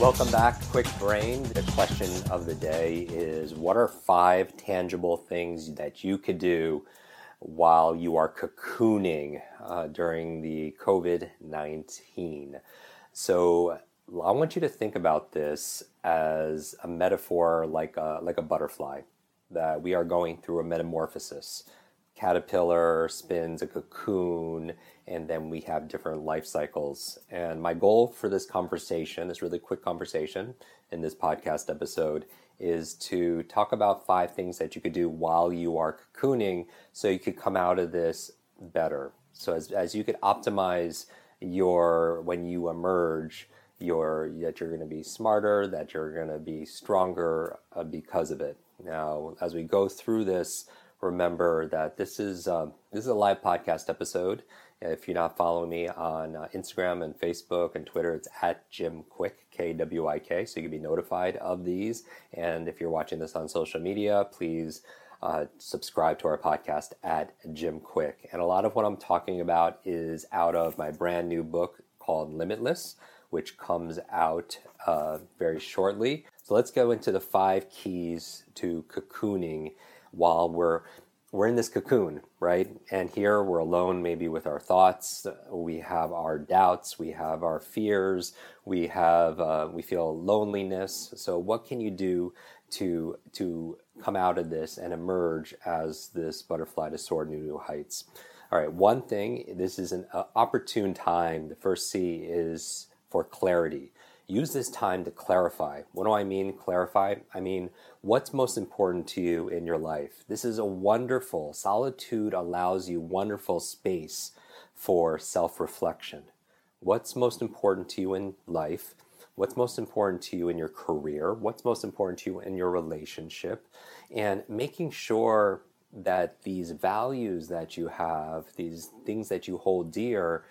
Welcome back, Kwik Brain. The question of the day is What are five tangible things that you could do while you are cocooning uh, during the COVID 19? So, I want you to think about this as a metaphor like a, like a butterfly, that we are going through a metamorphosis caterpillar spins a cocoon and then we have different life cycles. And my goal for this conversation this really quick conversation in this podcast episode is to talk about five things that you could do while you are cocooning so you could come out of this better. So as, as you could optimize your when you emerge your that you're going to be smarter that you're going to be stronger uh, because of it. Now as we go through this remember that this is um, this is a live podcast episode. If you're not following me on uh, Instagram and Facebook and Twitter, it's at Jim Kwik K W I K, so you can be notified of these. And if you're watching this on social media, please uh, subscribe to our podcast at Jim Kwik. And a lot of what I'm talking about is out of my brand new book called Limitless, which comes out uh, very shortly. So let's go into the five keys to cocooning while we're we're in this cocoon, right? And here we're alone, maybe with our thoughts. We have our doubts. We have our fears. We have uh, we feel loneliness. So, what can you do to to come out of this and emerge as this butterfly to soar new new heights? All right, one thing. This is an uh, opportune time. The first C is for clarity use this time to clarify. What do I mean, clarify? I mean, what's most important to you in your life? This is a wonderful, solitude allows you wonderful space for self reflection. What's most important to you in life? What's most important to you in your career? What's most important to you in your relationship? And making sure that these values that you have, these things that you hold dear,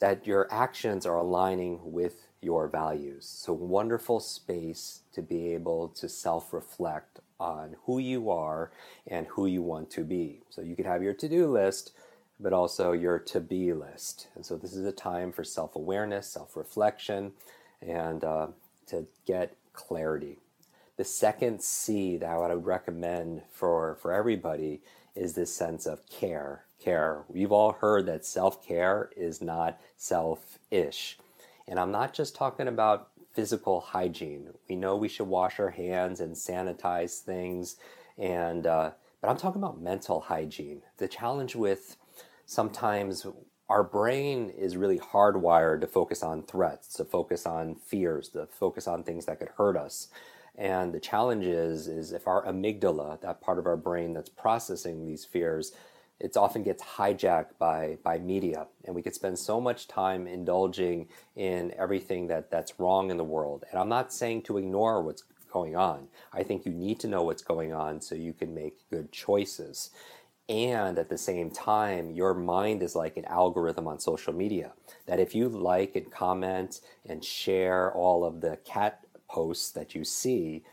that your actions are aligning with your values. So, wonderful space to be able to self reflect on who you are and who you want to be. So, you can have your to do list, but also your to be list. And so, this is a time for self awareness, self reflection, and uh, to get clarity. The second C that I would recommend for, for everybody is this sense of care. Care. We've all heard that self care is not selfish. And I'm not just talking about physical hygiene. We know we should wash our hands and sanitize things, and uh, but I'm talking about mental hygiene. The challenge with sometimes our brain is really hardwired to focus on threats, to focus on fears, to focus on things that could hurt us. And the challenge is, is if our amygdala, that part of our brain that's processing these fears, it often gets hijacked by by media. And we could spend so much time indulging in everything that that's wrong in the world. And i'm not saying to ignore what's going on. I think you need to know what's going on so you can make good choices. And at the same time your mind is like an algorithm on social media that if you like and comment and share all of the cat posts that you see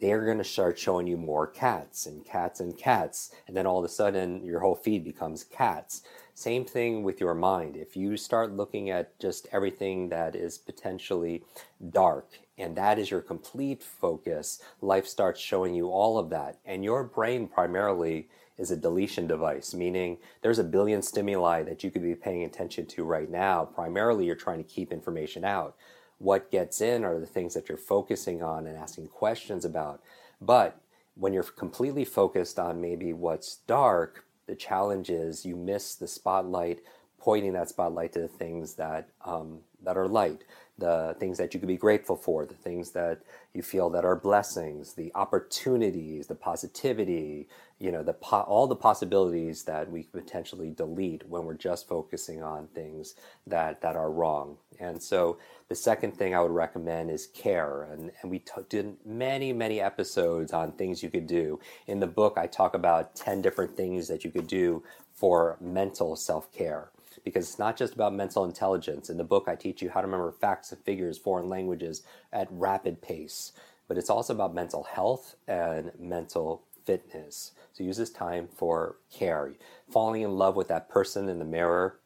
they're going to start showing you more cats and cats and cats. And then all of a sudden, your whole feed becomes cats. Same thing with your mind. If you start looking at just everything that is potentially dark and that is your complete focus, life starts showing you all of that. And your brain primarily is a deletion device, meaning there's a billion stimuli that you could be paying attention to right now. Primarily, you're trying to keep information out what gets in are the things that you're focusing on and asking questions about. But when you're completely focused on maybe what's dark, the challenge is you miss the spotlight, pointing that spotlight to the things that um, that are light, the things that you could be grateful for, the things that you feel that are blessings, the opportunities, the positivity, you know, the po- all the possibilities that we potentially delete when we're just focusing on things that that are wrong. And so the second thing I would recommend is care. And, and we t- did many, many episodes on things you could do. In the book, I talk about 10 different things that you could do for mental self care because it's not just about mental intelligence. In the book, I teach you how to remember facts and figures, foreign languages at rapid pace, but it's also about mental health and mental fitness. So use this time for care, falling in love with that person in the mirror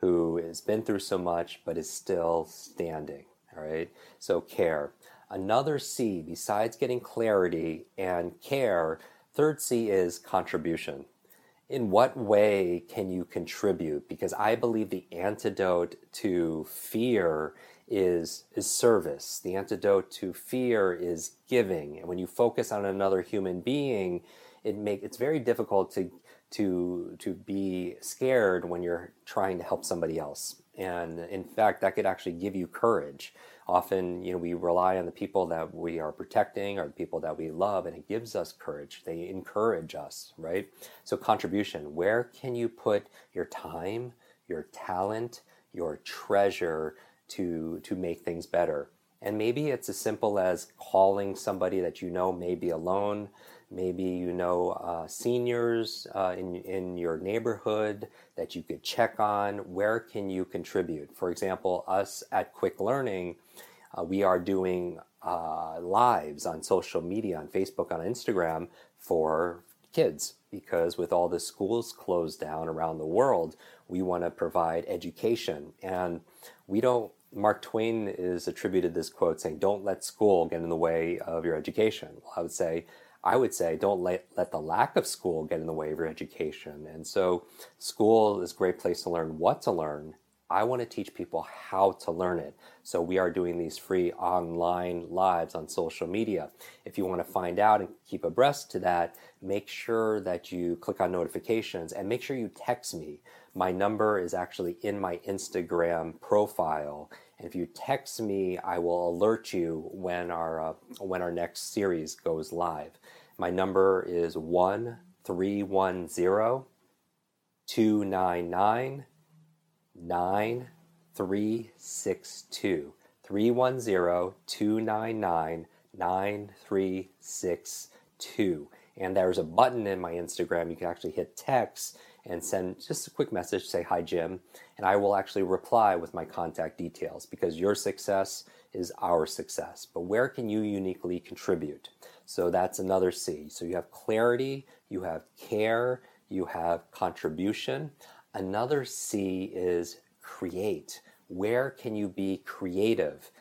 who has been through so much but is still standing. All right, so care. Another C, besides getting clarity and care, third C is contribution in what way can you contribute? Because I believe the antidote to fear is is service. The antidote to fear is giving. And when you focus on another human being, it make it's very difficult to to to be scared when you're trying to help somebody else. And in fact, that could actually give you courage often you know we rely on the people that we are protecting or the people that we love and it gives us courage. They encourage us right? So contribution where can you put your time your talent your treasure to to make things better? And maybe it's as simple as calling somebody that you know may be alone maybe you know uh, seniors uh, in, in your neighborhood that you could check on where can you contribute for example us at Kwik Learning uh, we are doing uh, lives on social media, on Facebook, on Instagram for kids because with all the schools closed down around the world, we want to provide education. And we don't, Mark Twain is attributed this quote saying, Don't let school get in the way of your education. Well, I would say, I would say, don't let, let the lack of school get in the way of your education. And so, school is a great place to learn what to learn I want to teach people how to learn it. So we are doing these free online lives on social media. If you want to find out and keep abreast to that, make sure that you click on notifications and make sure you text me. My number is actually in my Instagram profile. And if you text me, I will alert you when our uh, when our next series goes live. My number is 1310 299 9362. 310 299 9362. And there's a button in my Instagram. You can actually hit text and send just a quick message, say, Hi, Jim. And I will actually reply with my contact details because your success is our success. But where can you uniquely contribute? So that's another C. So you have clarity, you have care, you have contribution. Another C is create. Where can you be creative?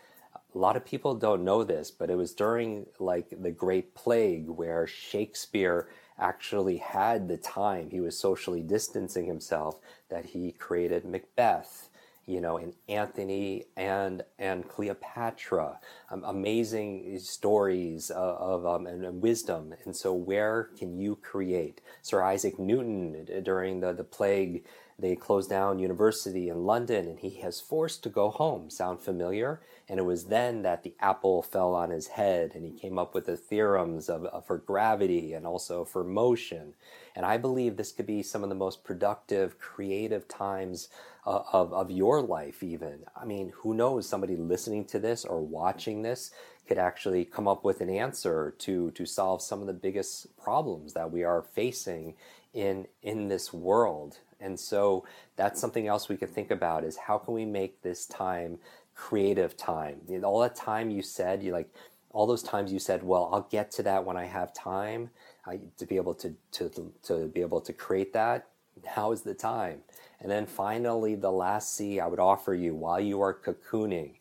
A lot of people don't know this, but it was during like the Great Plague where Shakespeare actually had the time. He was socially distancing himself that he created Macbeth you know, and Anthony and and Cleopatra, um, amazing stories of, of um, and, and, wisdom. And so, where can you create? Sir Isaac Newton during the the plague, they closed down university in London, and he has forced to go home. Sound familiar? And it was then that the apple fell on his head, and he came up with the theorems of, of for gravity and also for motion. And I believe this could be some of the most productive, creative times uh, of, of your life, even. I mean, who knows? Somebody listening to this or watching this could actually come up with an answer to, to solve some of the biggest problems that we are facing in, in this world. And so that's something else we could think about is how can we make this time creative time? All that time you said, you like, all those times you said, well, I'll get to that when I have time I, to be able to, to, to be able to create that. Now is the time. And then finally, the last C I would offer you while you are cocooning,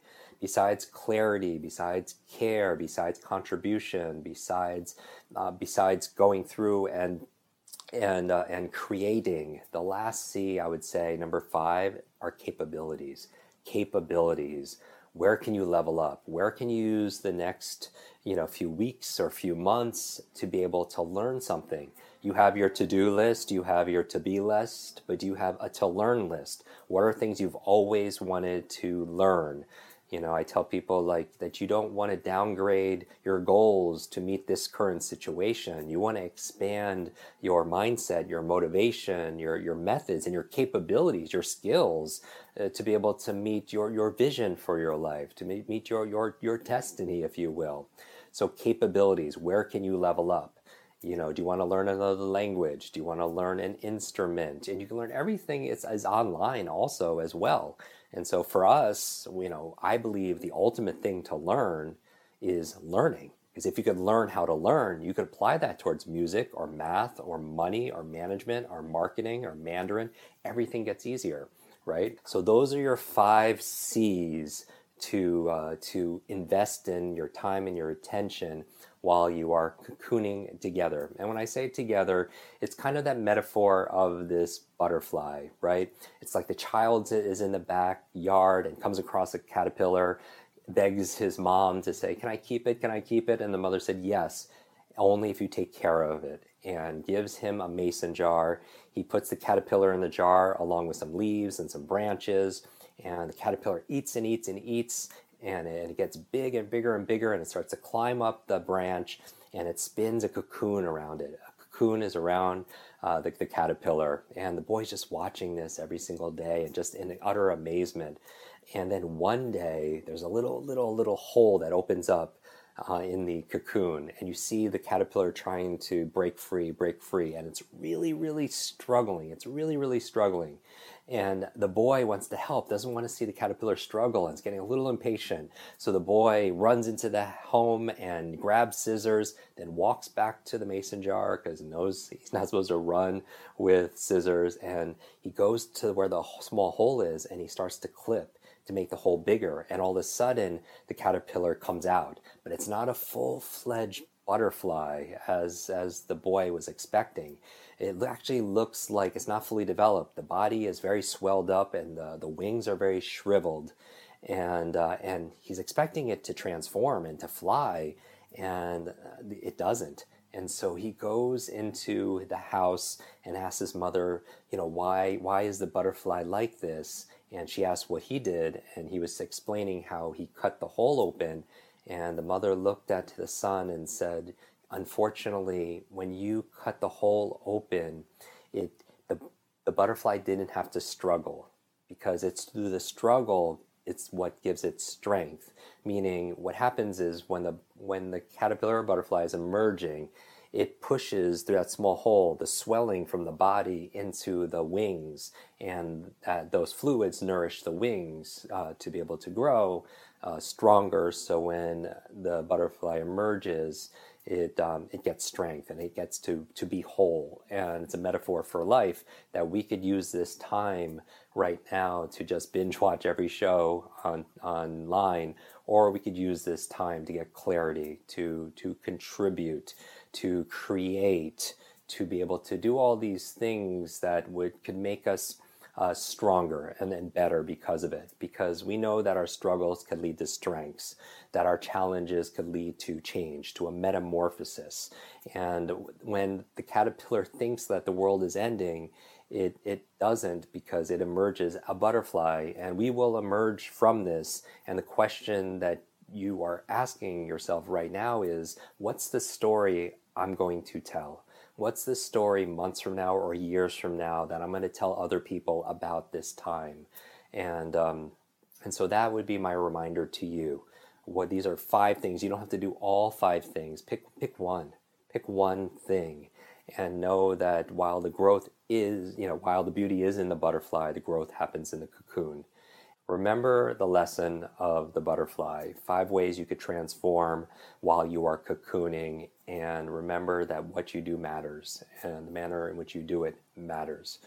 besides clarity, besides care, besides contribution, besides uh, besides going through and and uh, and creating. The last C I would say number five are capabilities. Capabilities. where can you level up? Where can you use the next, you know, few weeks or few months to be able to learn something? You have your to-do list, you have your to-be list, but do you have a to-learn list? What are things you've always wanted to learn? You know, I tell people like that you don't want to downgrade your goals to meet this current situation. You want to expand your mindset, your motivation, your, your methods, and your capabilities, your skills uh, to be able to meet your, your vision for your life, to meet, meet your, your, your destiny, if you will. So, capabilities, where can you level up? you know do you want to learn another language do you want to learn an instrument and you can learn everything is, is online also as well and so for us, you know, I believe the ultimate thing to learn is learning. Because if you could learn how to learn, you could apply that towards music or math or money or management or marketing or Mandarin. Everything gets easier, right? So those are your five C's to uh, to invest in your time and your attention while you are cocooning together. And when I say together, it's kind of that metaphor of this butterfly, right? It's like the child is in the backyard and comes across a caterpillar, begs his mom to say, Can I keep it? Can I keep it? And the mother said, Yes, only if you take care of it. And gives him a mason jar. He puts the caterpillar in the jar along with some leaves and some branches. And the caterpillar eats and eats and eats and it gets big and bigger and bigger and it starts to climb up the branch and it spins a cocoon around it. A cocoon is around uh, the, the caterpillar and the boy's just watching this every single day and just in utter amazement. And then one day there's a little, little, little hole that opens up uh, in the cocoon, and you see the caterpillar trying to break free, break free, and it's really, really struggling. It's really, really struggling. And the boy wants to help, doesn't want to see the caterpillar struggle, and is getting a little impatient. So the boy runs into the home and grabs scissors, then walks back to the mason jar because he knows he's not supposed to run with scissors. And he goes to where the small hole is and he starts to clip to make the hole bigger. And all of a sudden, the caterpillar comes out. But it's not a full fledged butterfly as, as the boy was expecting it actually looks like it's not fully developed. The body is very swelled up and the, the wings are very shriveled. And, uh, and he's expecting it to transform and to fly, and uh, it doesn't. And so he goes into the house and asks his mother, you know, why, why is the butterfly like this? And she asked what he did, and he was explaining how he cut the hole open. And the mother looked at the son and said, unfortunately, when you cut the hole open, it the, the butterfly didn't have to struggle because it's through the struggle it's what gives it strength. Meaning, what happens is when the when the caterpillar butterfly is emerging, it pushes through that small hole the swelling from the body into the wings, and uh, those fluids nourish the wings uh, to be able to grow uh, stronger. So when the butterfly emerges, it um, it gets strength and it gets to to be whole and it's a metaphor for life that we could use this time right now to just binge watch every show on online or we could use this time to get clarity to to contribute to create to be able to do all these things that would could make us uh, stronger and, and better because of it. Because we know that our struggles could lead to strengths, that our challenges could lead to change, to a metamorphosis. And when the caterpillar thinks that the world is ending, it, it doesn't because it emerges a butterfly, and we will emerge from this. And the question that you are asking yourself right now is what's the story I'm going to tell? what's the story months from now or years from now that I'm going to tell other people about this time? And um, and so that would be my reminder to you. What these are five things. You don't have to do all five things. Pick pick one. Pick one thing, and know that while the growth is, you know, while the beauty is in the butterfly, the growth happens in the cocoon. Remember the lesson of the butterfly five ways you could transform while you are cocooning, and remember that what you do matters and the manner in which you do it matters.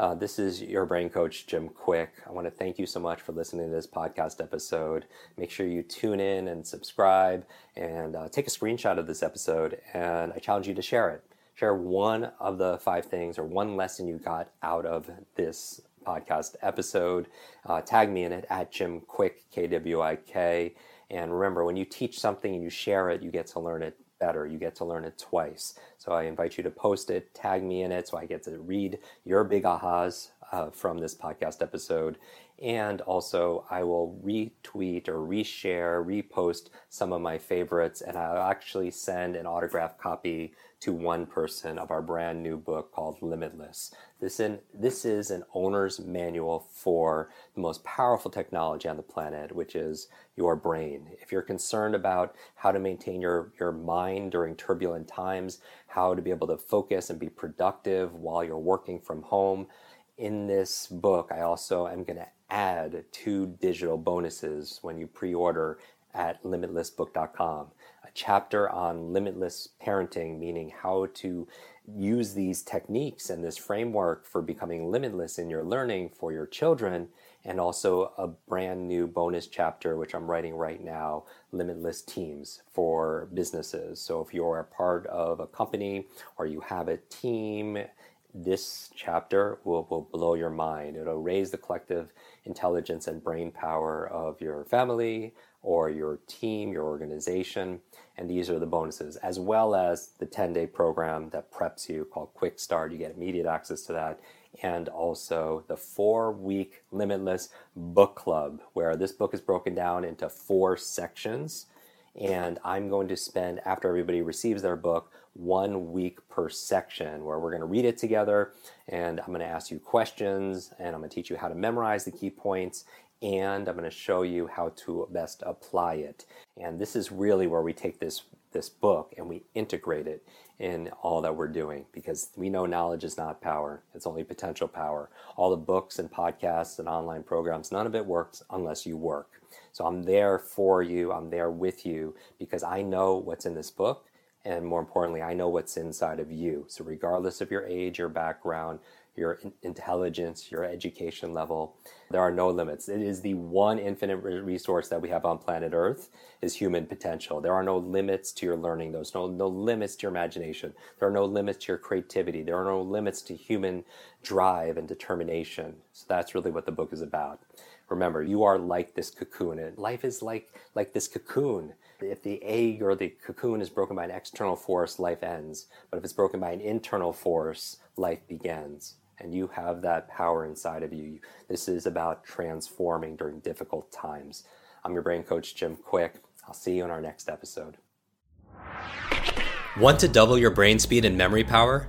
Uh, this is your brain coach, Jim Kwik. I want to thank you so much for listening to this podcast episode. Make sure you tune in and subscribe and uh, take a screenshot of this episode, and I challenge you to share it. Share one of the five things or one lesson you got out of this podcast episode. Uh, tag me in it at Jim Kwik, K W I K. And remember, when you teach something and you share it, you get to learn it better. You get to learn it twice. So I invite you to post it, tag me in it so I get to read your big ahas uh, from this podcast episode. And also, I will retweet or reshare, repost some of my favorites, and I'll actually send an autographed copy to one person of our brand new book called Limitless. This, in, this is an owner's manual for the most powerful technology on the planet, which is your brain. If you're concerned about how to maintain your, your mind during turbulent times, how to be able to focus and be productive while you're working from home, in this book, I also am going to add two digital bonuses when you pre order at limitlessbook.com. A chapter on limitless parenting, meaning how to use these techniques and this framework for becoming limitless in your learning for your children, and also a brand new bonus chapter, which I'm writing right now limitless teams for businesses. So if you're a part of a company or you have a team, this chapter will, will blow your mind. It'll raise the collective intelligence and brain power of your family or your team, your organization. And these are the bonuses, as well as the 10 day program that preps you called Kwik Start. You get immediate access to that. And also the four week limitless book club, where this book is broken down into four sections. And I'm going to spend, after everybody receives their book, one week per section where we're going to read it together and I'm going to ask you questions and I'm going to teach you how to memorize the key points and I'm going to show you how to best apply it. And this is really where we take this this book and we integrate it in all that we're doing because we know knowledge is not power it's only potential power all the books and podcasts and online programs none of it works unless you work so i'm there for you i'm there with you because i know what's in this book and more importantly, I know what's inside of you. So, regardless of your age, your background, your intelligence, your education level, there are no limits. It is the one infinite resource that we have on planet Earth is human potential. There are no limits to your learning. There's no, no limits to your imagination. There are no limits to your creativity. There are no limits to human drive and determination. So that's really what the book is about. Remember, you are like this cocoon. And life is like, like this cocoon. If the egg or the cocoon is broken by an external force, life ends. But if it's broken by an internal force, life begins. And you have that power inside of you. This is about transforming during difficult times. I'm your brain coach, Jim Kwik. I'll see you in our next episode. Want to double your brain speed and memory power?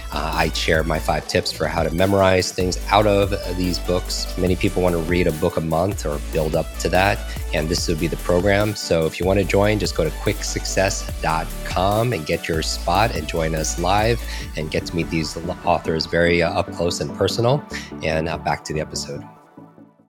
Uh, I share my five tips for how to memorize things out of these books. Many people want to read a book a month or build up to that, and this would be the program. So if you want to join, just go to kwiksuccess.com and get your spot and join us live and get to meet these authors very uh, up close and personal. And uh, back to the episode.